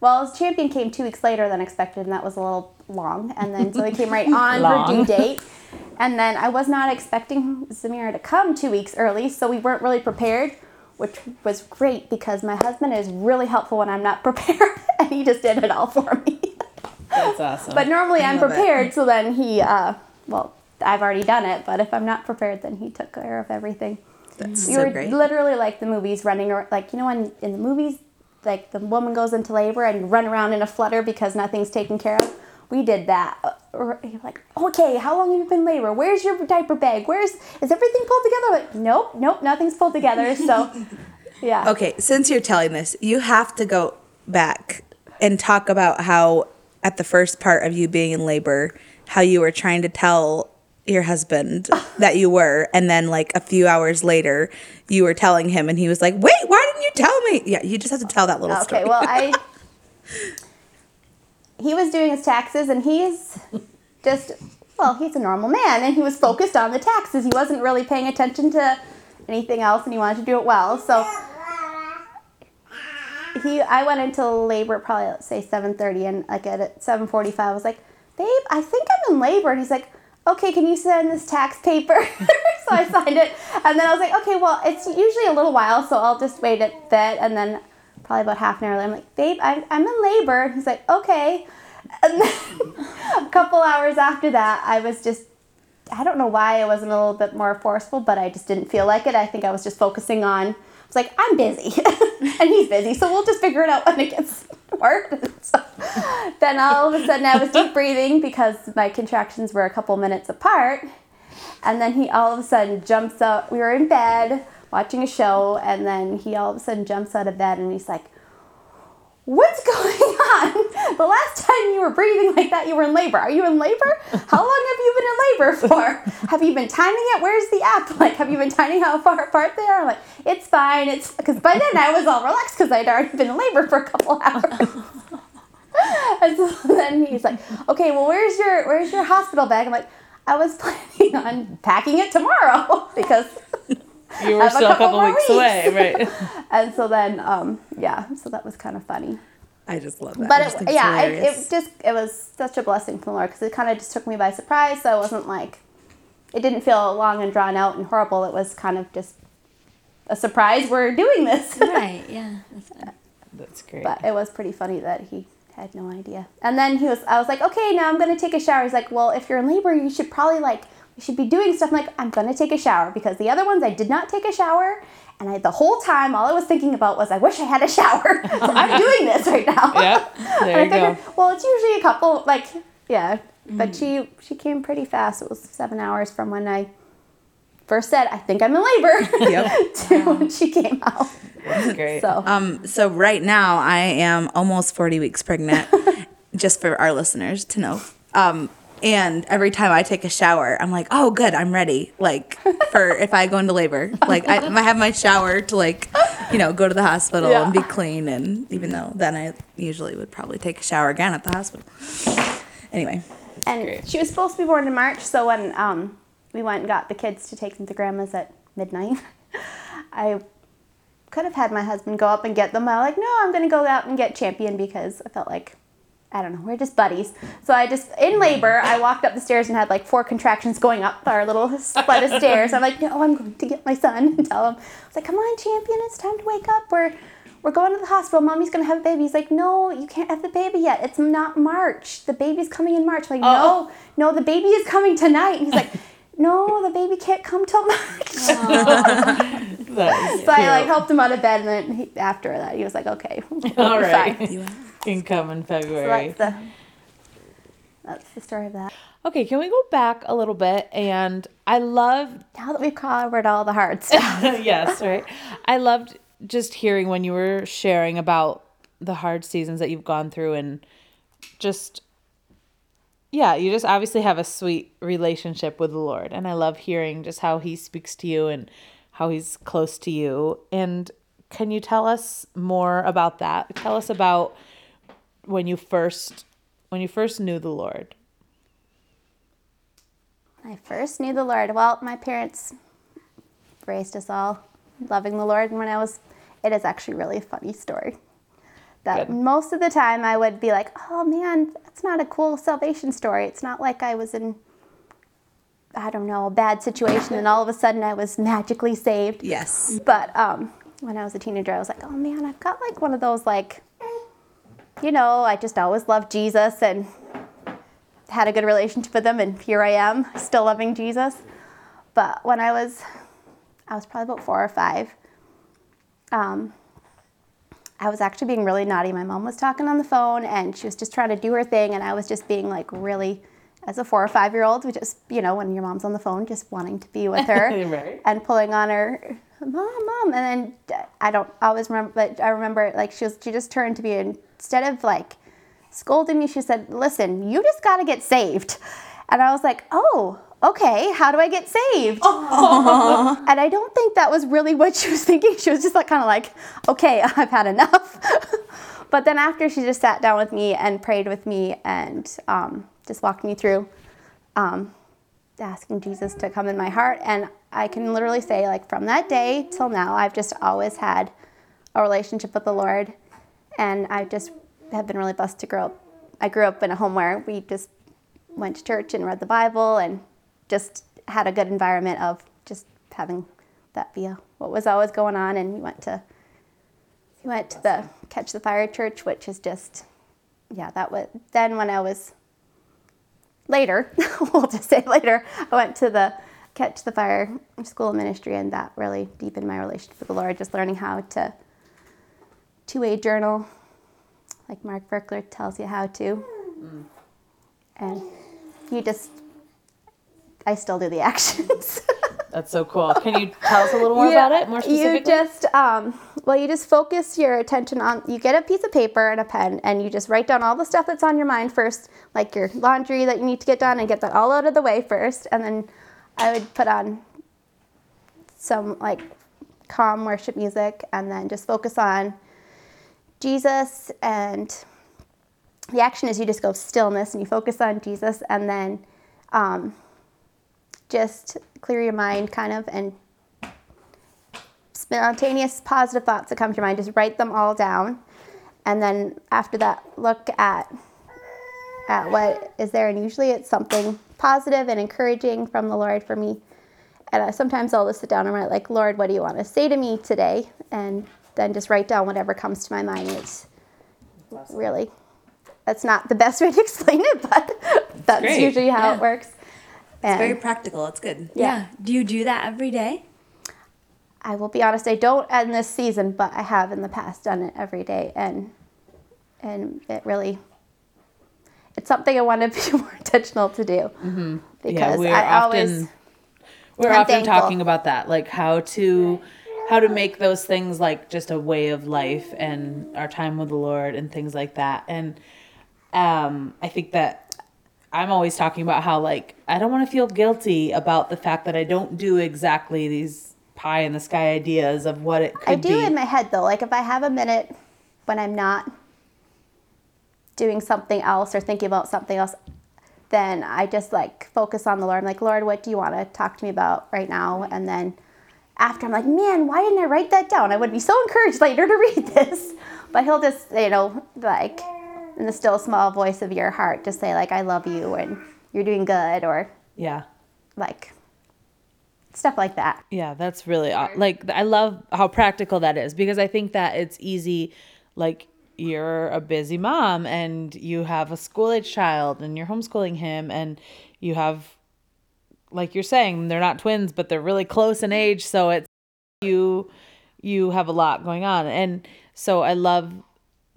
well, his Champion came two weeks later than expected, and that was a little long. And then Zoe came right on her due date. And then I was not expecting Zamira to come two weeks early, so we weren't really prepared, which was great because my husband is really helpful when I'm not prepared, and he just did it all for me. That's awesome. But normally I'm love it. prepared, so then he, uh, well, I've already done it, but if I'm not prepared, then he took care of everything. That's We so were great. literally like the movies running, ar- like, you know, when in the movies, like the woman goes into labor and you run around in a flutter because nothing's taken care of. We did that. Uh, you're like, okay, how long have you been in labor? Where's your diaper bag? Where's, is everything pulled together? Like, nope, nope, nothing's pulled together. So, yeah. Okay, since you're telling this, you have to go back and talk about how at the first part of you being in labor, how you were trying to tell your husband that you were, and then like a few hours later, you were telling him, and he was like, "Wait, why didn't you tell me?" Yeah, you just have to tell that little story. Okay, well, I. He was doing his taxes, and he's just, well, he's a normal man, and he was focused on the taxes. He wasn't really paying attention to anything else, and he wanted to do it well. So he I went into labor probably let's say 7:30 and like at 7:45 I was like, "Babe, I think I'm in labor." And he's like, "Okay, can you send this tax paper?" so I signed it. And then I was like, "Okay, well, it's usually a little while, so I'll just wait a bit." And then probably about half an hour later, I'm like, "Babe, I'm, I'm in labor." He's like, "Okay." And then a couple hours after that, I was just I don't know why I wasn't a little bit more forceful, but I just didn't feel like it. I think I was just focusing on, was like, I'm busy and he's busy, so we'll just figure it out when it gets work. So then all of a sudden I was deep breathing because my contractions were a couple minutes apart. And then he all of a sudden jumps up. We were in bed watching a show, and then he all of a sudden jumps out of bed and he's like, What's going on? The last time you were breathing like that, you were in labor. Are you in labor? How long have you been in labor for? Have you been timing it? Where's the app? Like, have you been timing how far apart they are? Like, it's fine. It's because by then I was all relaxed because I'd already been in labor for a couple hours. and so then he's like, okay, well, where's your where's your hospital bag? I'm like, I was planning on packing it tomorrow because You were still a couple couple weeks weeks. away, right? and so then um yeah, so that was kind of funny. I just love that. But just it, think yeah, it, it just it was such a blessing from the Lord because it kind of just took me by surprise. So I wasn't like, it didn't feel long and drawn out and horrible. It was kind of just a surprise. We're doing this, Right. Yeah. That's. That's great. but it was pretty funny that he had no idea. And then he was, I was like, okay, now I'm gonna take a shower. He's like, well, if you're in labor, you should probably like, you should be doing stuff. I'm like, I'm gonna take a shower because the other ones I did not take a shower. And I, the whole time, all I was thinking about was, I wish I had a shower. so I'm doing this right now. Yep, there you I go. well, it's usually a couple, like, yeah. But she she came pretty fast. It was seven hours from when I first said, I think I'm in labor, Yep. to when she came out. That's great. So Um, so right now I am almost 40 weeks pregnant, just for our listeners to know. Um, and every time I take a shower, I'm like, oh, good, I'm ready. Like for if I go into labor, like I, I have my shower to like, you know, go to the hospital and be clean. And even though then I usually would probably take a shower again at the hospital. Anyway, and she was supposed to be born in March. So when um, we went and got the kids to take them to grandma's at midnight, I could have had my husband go up and get them. I was like, no, I'm going to go out and get Champion because I felt like, I don't know, we're just buddies. So I just, in labor, I walked up the stairs and had like four contractions going up our little flight of stairs. I'm like, no, I'm going to get my son and tell him. I was like, come on, Champion, it's time to wake up. We're, we're going to the hospital. Mommy's going to have a baby. He's like, no, you can't have the baby yet. It's not March. The baby's coming in March. I'm like, Oh. no, no, the baby is coming tonight. And he's like, no, the baby can't come till March. That is So I like helped him out of bed, and then he, after that, he was like, "Okay, All right. fine." Can come in So February. that's the that's the story of that. Okay, can we go back a little bit? And I love Now that we've covered all the hard stuff, yes, right. I loved just hearing when you were sharing about the hard seasons that you've gone through and just yeah, you just obviously have a sweet relationship with the Lord. And I love hearing just how he speaks to you and how he's close to you. And can you tell us more about that? Tell us about when you first when you first knew the Lord. I first knew the Lord. Well, my parents raised us all loving the Lord, and when I was, it is actually really a funny story. That Good. most of the time I would be like, "Oh man, that's not a cool salvation story. It's not like I was in." I don't know, a bad situation, and all of a sudden I was magically saved. yes. But um, when I was a teenager, I was like, oh man, I've got like one of those like, you know, I just always loved Jesus and had a good relationship with him, and here I am, still loving Jesus. But when I was, I was probably about four or five. Um, I was actually being really naughty. My mom was talking on the phone, and she was just trying to do her thing, and I was just being like really. As a four or five year old, we just, you know, when your mom's on the phone, just wanting to be with her Right. and pulling on her, mom, mom, and then I don't always remember, but I remember like she was, she just turned to me and instead of like scolding me, she said, "Listen, you just got to get saved," and I was like, "Oh, okay. How do I get saved?" and I don't think that was really what she was thinking. She was just like kind of like, "Okay, I've had enough." but then after she just sat down with me and prayed with me and um, just walked me through. Um, asking Jesus to come in my heart. And I can literally say, like, from that day till now, I've just always had a relationship with the Lord. And I just have been really blessed to grow up. I grew up in a home where we just went to church and read the Bible and just had a good environment of just having that be what was always going on. And we went to we went to the Catch the Fire Church, which is just yeah, that was then when I was later, we'll just say later, I went to the Catch the Fire School of Ministry, and that really deepened my relationship with the Lord. Just learning how to two-way journal, like Mark Virkler tells you how to, and you just, I still do the actions. That's so cool. Can you tell us a little more about it, more specifically? You just, um, well, you just focus your attention on, you get a piece of paper and a pen and you just write down all the stuff that's on your mind first, like your laundry that you need to get done and get that all out of the way first. And then I would put on some like calm worship music and then just focus on Jesus and the action is you just go stillness and you focus on Jesus and then um, just clear your mind kind of and spontaneous positive thoughts that come to your mind just write them all down. And then after that look at at what is there and usually it's something positive and encouraging from the lord for me. And I, sometimes i'll just sit down and write like lord what do you want to say to me today? And then just write down whatever comes to my mind it's really that's not the best way to explain it but that's great. usually how Yeah. it works and Very practical. It's good. Yeah. Do you do that every day? I will be honest, I don't in this season, but I have in the past done it every day, and and it really, it's something I want to be more intentional to do mm-hmm. yeah, because we're I often always we're I'm often thankful. talking about that, like how to how to make those things like just a way of life and our time with the Lord and things like that. And um, I think that I'm always talking about how like I don't want to feel guilty about the fact that I don't do exactly these pie in the sky ideas of what it could I do be. in my head though. Like if I have a minute when I'm not doing something else or thinking about something else, then I just like focus on the Lord. I'm like, Lord, what do you want to talk to me about right now? And then after I'm like, man, why didn't I write that down? I would be so encouraged later to read this. But he'll just, you know, like in the still small voice of your heart, just say like, I love you and you're doing good or yeah. like stuff like that. Yeah, that's really like I love how practical that is because I think that it's easy like you're a busy mom and you have a school age child and you're homeschooling him and you have like you're saying they're not twins but they're really close in age so it's you you have a lot going on and so I love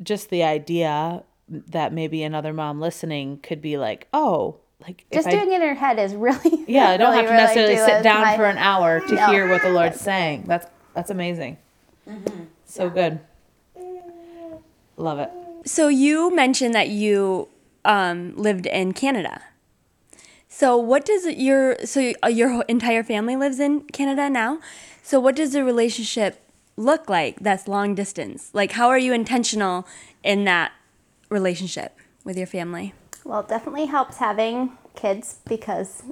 just the idea that maybe another mom listening could be like, "Oh, like if Just I- doing it in her head is really yeah, I don't really, have to really necessarily do sit down My- for an hour to No. hear what the Lord's saying. That's that's amazing. So good. Love it. So you mentioned that you um, lived in Canada. So what does your so uh, your entire family lives in Canada now? So what does the relationship look like that's long distance? Like how are you intentional in that relationship with your family? Well, it definitely helps having kids because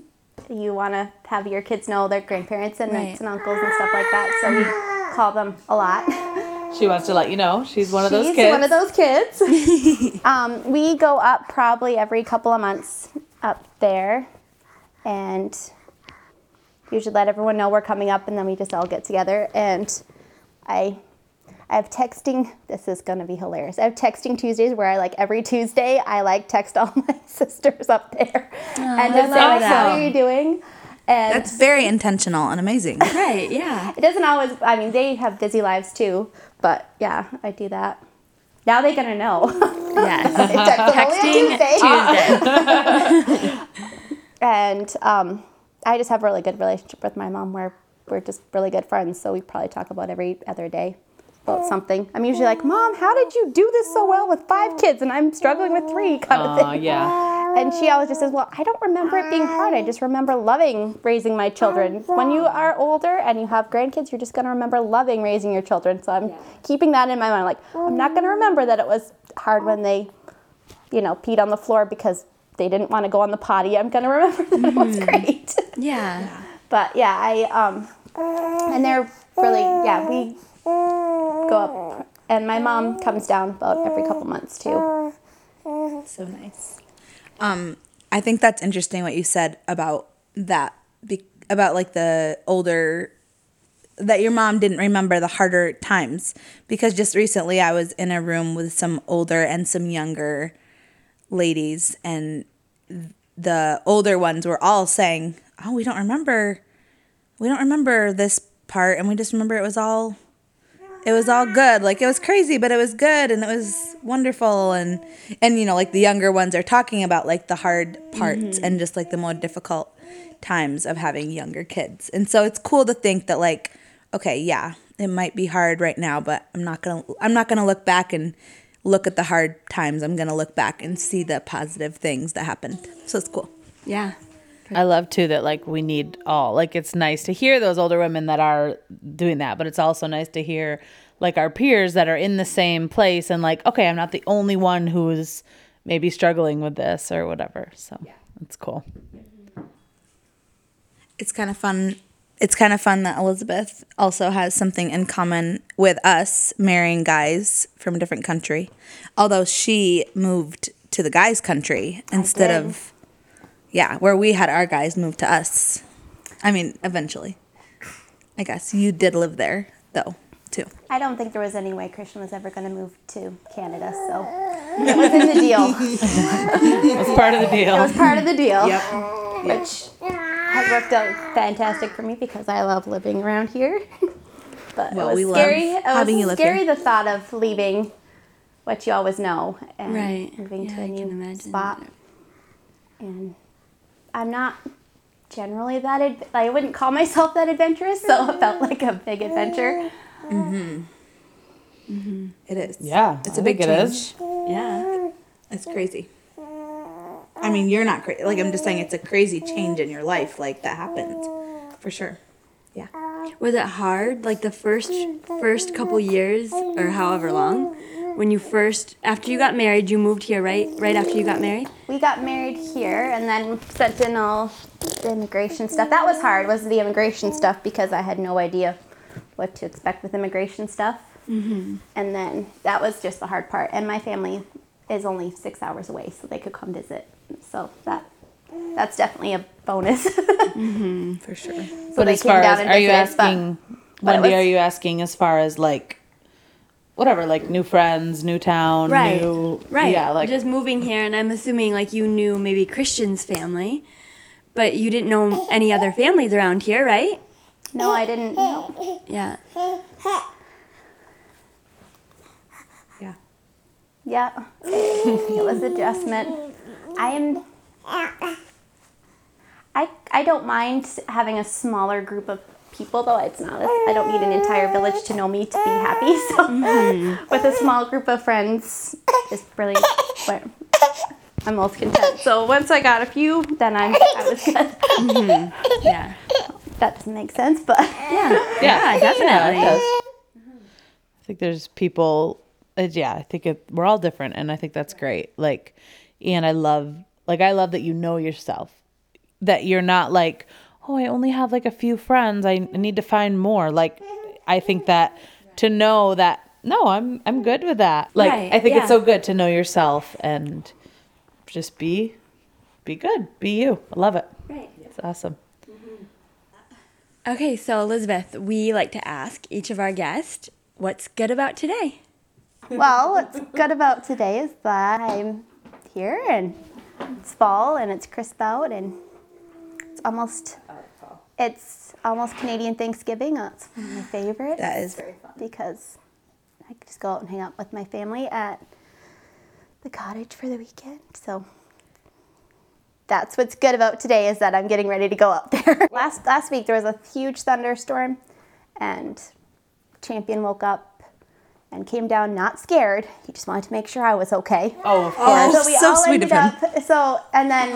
you want to have your kids know their grandparents and Right. aunts and uncles and stuff like that. So we call them a lot. She wants to let you know she's one of those kids. She's kids. one of those kids. um, we go up probably every couple of months up there, and usually let everyone know we're coming up, and then we just all get together. And I, I have texting. This is gonna be hilarious. I have texting Tuesdays where I like every Tuesday I like text all my sisters up there and just say love like, "How are you doing?" And That's very intentional and amazing. Right, yeah. it doesn't always. I mean, they have busy lives too, but yeah, I do that. Now they're gonna know. Yes. Texting Texting Tuesday. and um, I just have a really good relationship with my mom where we're just really good friends. So we probably talk about every other day about something. I'm usually like, Mom, how did you do this so well with five kids and I'm struggling with three kind of Aw, thing. yeah. And she always just says, Well, I don't remember it being hard. I just remember loving raising my children. When you are older and you have grandkids, you're just going to remember loving raising your children. So I'm keeping that in my mind. Like, I'm not going to remember that it was hard when they, you know, peed on the floor because they didn't want to go on the potty. I'm going to remember that it was great. Yeah. but yeah, I, um, and they're really, yeah, we go up And my mom comes down about every couple months too. So nice. Um, I think that's interesting what you said about that, be, about like the older, that your mom didn't remember the harder times. Because just recently I was in a room with some older and some younger ladies, and the older ones were all saying, Oh, we don't remember, we don't remember this part, and we just remember it was all it was all good. Like it was crazy but it was good and it was wonderful. And and you know like the younger ones are talking about like the hard parts mm-hmm. and just like the more difficult times of having younger kids. And so it's cool to think that like okay yeah it might be hard right now but i'm not gonna i'm not gonna look back and look at the hard times. I'm gonna look back and see the positive things that happened. So it's cool. Yeah. I love too that like we need all like it's nice to hear those older women that are doing that, but it's also nice to hear like our peers that are in the same place and like okay, I'm not the only one who's maybe struggling with this or whatever. So it's cool. it's kind of fun. It's kind of fun that Elizabeth also has something in common with us marrying guys from a different country. Although she moved to the guys' country instead of yeah, where we had our guys move to us. I mean, eventually. I guess you did live there though, too. I don't think there was any way Christian was ever going to move to Canada, so it was in the deal. It's part of the deal. It deal. was part of the deal, Yep. which has worked out fantastic for me because I love living around here. but Well, it was we love scary. it was having you scary here. the thought of leaving what you always know and Right. moving Yeah, to a I can new imagine spot. that. And I'm not generally that ad- I wouldn't call myself that adventurous, so it felt mm-hmm. like a big adventure. Mm-hmm. Mm-hmm. It is. Yeah, It's I a big change. is. Yeah. It's crazy. I mean, you're not crazy. Like I'm just saying it's a crazy change in your life like that happened. For sure. Yeah. Was it hard, like the first first couple years or however long, when you first after you got married, you moved here, right? Right after you got married. We got married here and then sent in all the immigration stuff. That was hard, was the immigration stuff because I had no idea what to expect with immigration stuff. Mm-hmm. And then that was just the hard part. And my family is only six hours away, so they could come visit. So that that's definitely a bonus. For sure. But they as came far down as and are you visited, but- asking but Wendy, was- are you asking as far as like whatever, like new friends, new town, Right. new Right. Yeah, like just moving here, and I'm assuming like you knew maybe Christian's family, but you didn't know any other families around here, right? no, I didn't. No. Yeah. Yeah. Yeah, it was adjustment. I am. I I don't mind having a smaller group of people though. It's not. I don't need an entire village to know me to be happy. So with a small group of friends, is really what I'm most content. So once I got a few, then I'm I was good. Yeah. that doesn't make sense, but Yeah. yeah, Yeah, definitely. Yeah. I think there's people. Uh, yeah, I think it, we're all different, and I think that's great. Like, and I love, like, I love that you know yourself. That you're not like, oh, I only have like a few friends. I need to find more. Like, I think that to know that no, I'm I'm good with that. Like, Right, I think yeah. it's so good to know yourself and just be, be good, be you. I love it. Right. It's awesome. Okay, so Elizabeth, we like to ask each of our guests, what's good about today? well, what's good about today is that I'm here and it's fall and it's crisp out and it's almost it's almost Canadian Thanksgiving. Uh, that's one of my favorites. That is very fun. because I could just go out and hang out with my family at the cottage for the weekend. So that's what's good about today is that I'm getting ready to go out there. last last week there was a huge thunderstorm and Champion woke up and came down not scared. He just wanted to make sure I was okay. Oh, of And course. so we so all sweet ended of him. up. So and then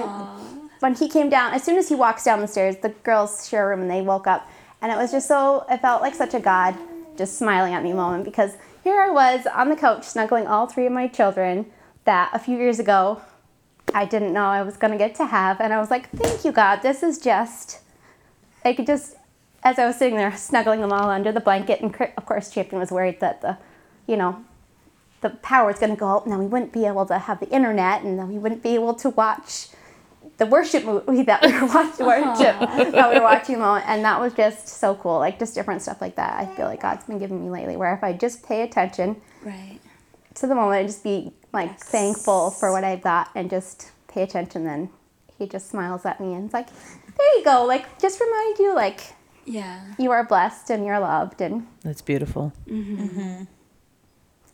when he came down, as soon as he walks down the stairs, the girls share a room and they woke up, and it was just so. It felt like such a God just smiling at me moment because here I was on the couch snuggling all three of my children that a few years ago I didn't know I was gonna get to have, and I was like, thank you God, this is just. I could just, as I was sitting there snuggling them all under the blanket, and of course Champion was worried that the you know, the power is going to go out, and then we wouldn't be able to have the internet, and then we wouldn't be able to watch the worship movie that we were watching, worship that we were watching, and that was just so cool. Like just different stuff like that. I feel like God's been giving me lately, where if I just pay attention Right. to the moment and just be like thankful for what I've got and just pay attention, then He just smiles at me and it's like, there you go. Like just remind you, like Yeah. you are blessed and you're loved and That's beautiful. Mm-hmm. Mm-hmm.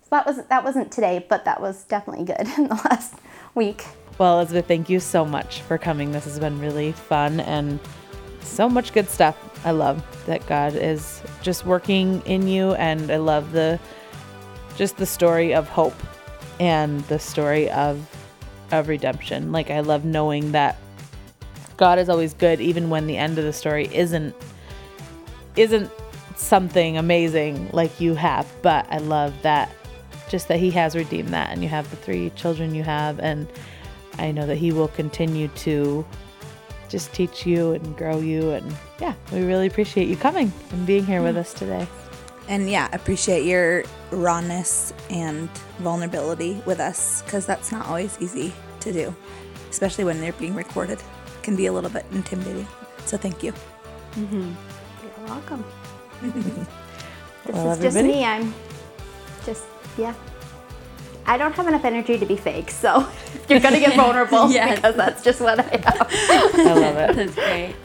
so that wasn't that wasn't today, but that was definitely good in the last week. Well, Elizabeth, thank you so much for coming. This has been really fun and so much good stuff. I love that God is just working in you, and I love the just the story of hope and the story of of redemption. Like I love knowing that God is always good, even when the end of the story isn't isn't something amazing like you have. But I love that just that He has redeemed that, and you have the three children you have, and I know that He will continue to just teach you and grow you. And yeah, we really appreciate you coming and being here with us today. And yeah, appreciate your rawness and vulnerability with us because that's not always easy to do, especially when they're being recorded. It can be a little bit intimidating. So thank you. Mm-hmm. You're welcome. this Well, is just me. I'm just yeah. I don't have enough energy to be fake, so you're gonna get vulnerable Yes. because that's just what I have. I love it. That's great.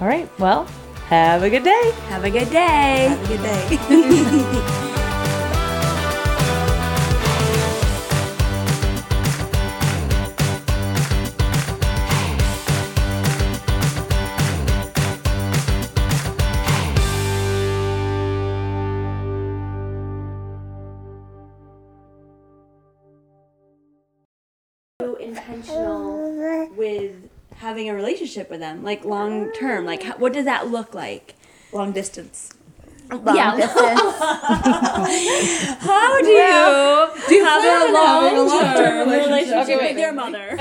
All right. Well, have a good day. Have a good day. Have a good day. Intentional with having a relationship with them, like long term. Like, how, what does that look like? Long distance. Long Yeah. distance. How do you, do you have a on having a long long-term relationship? relationship with your mother?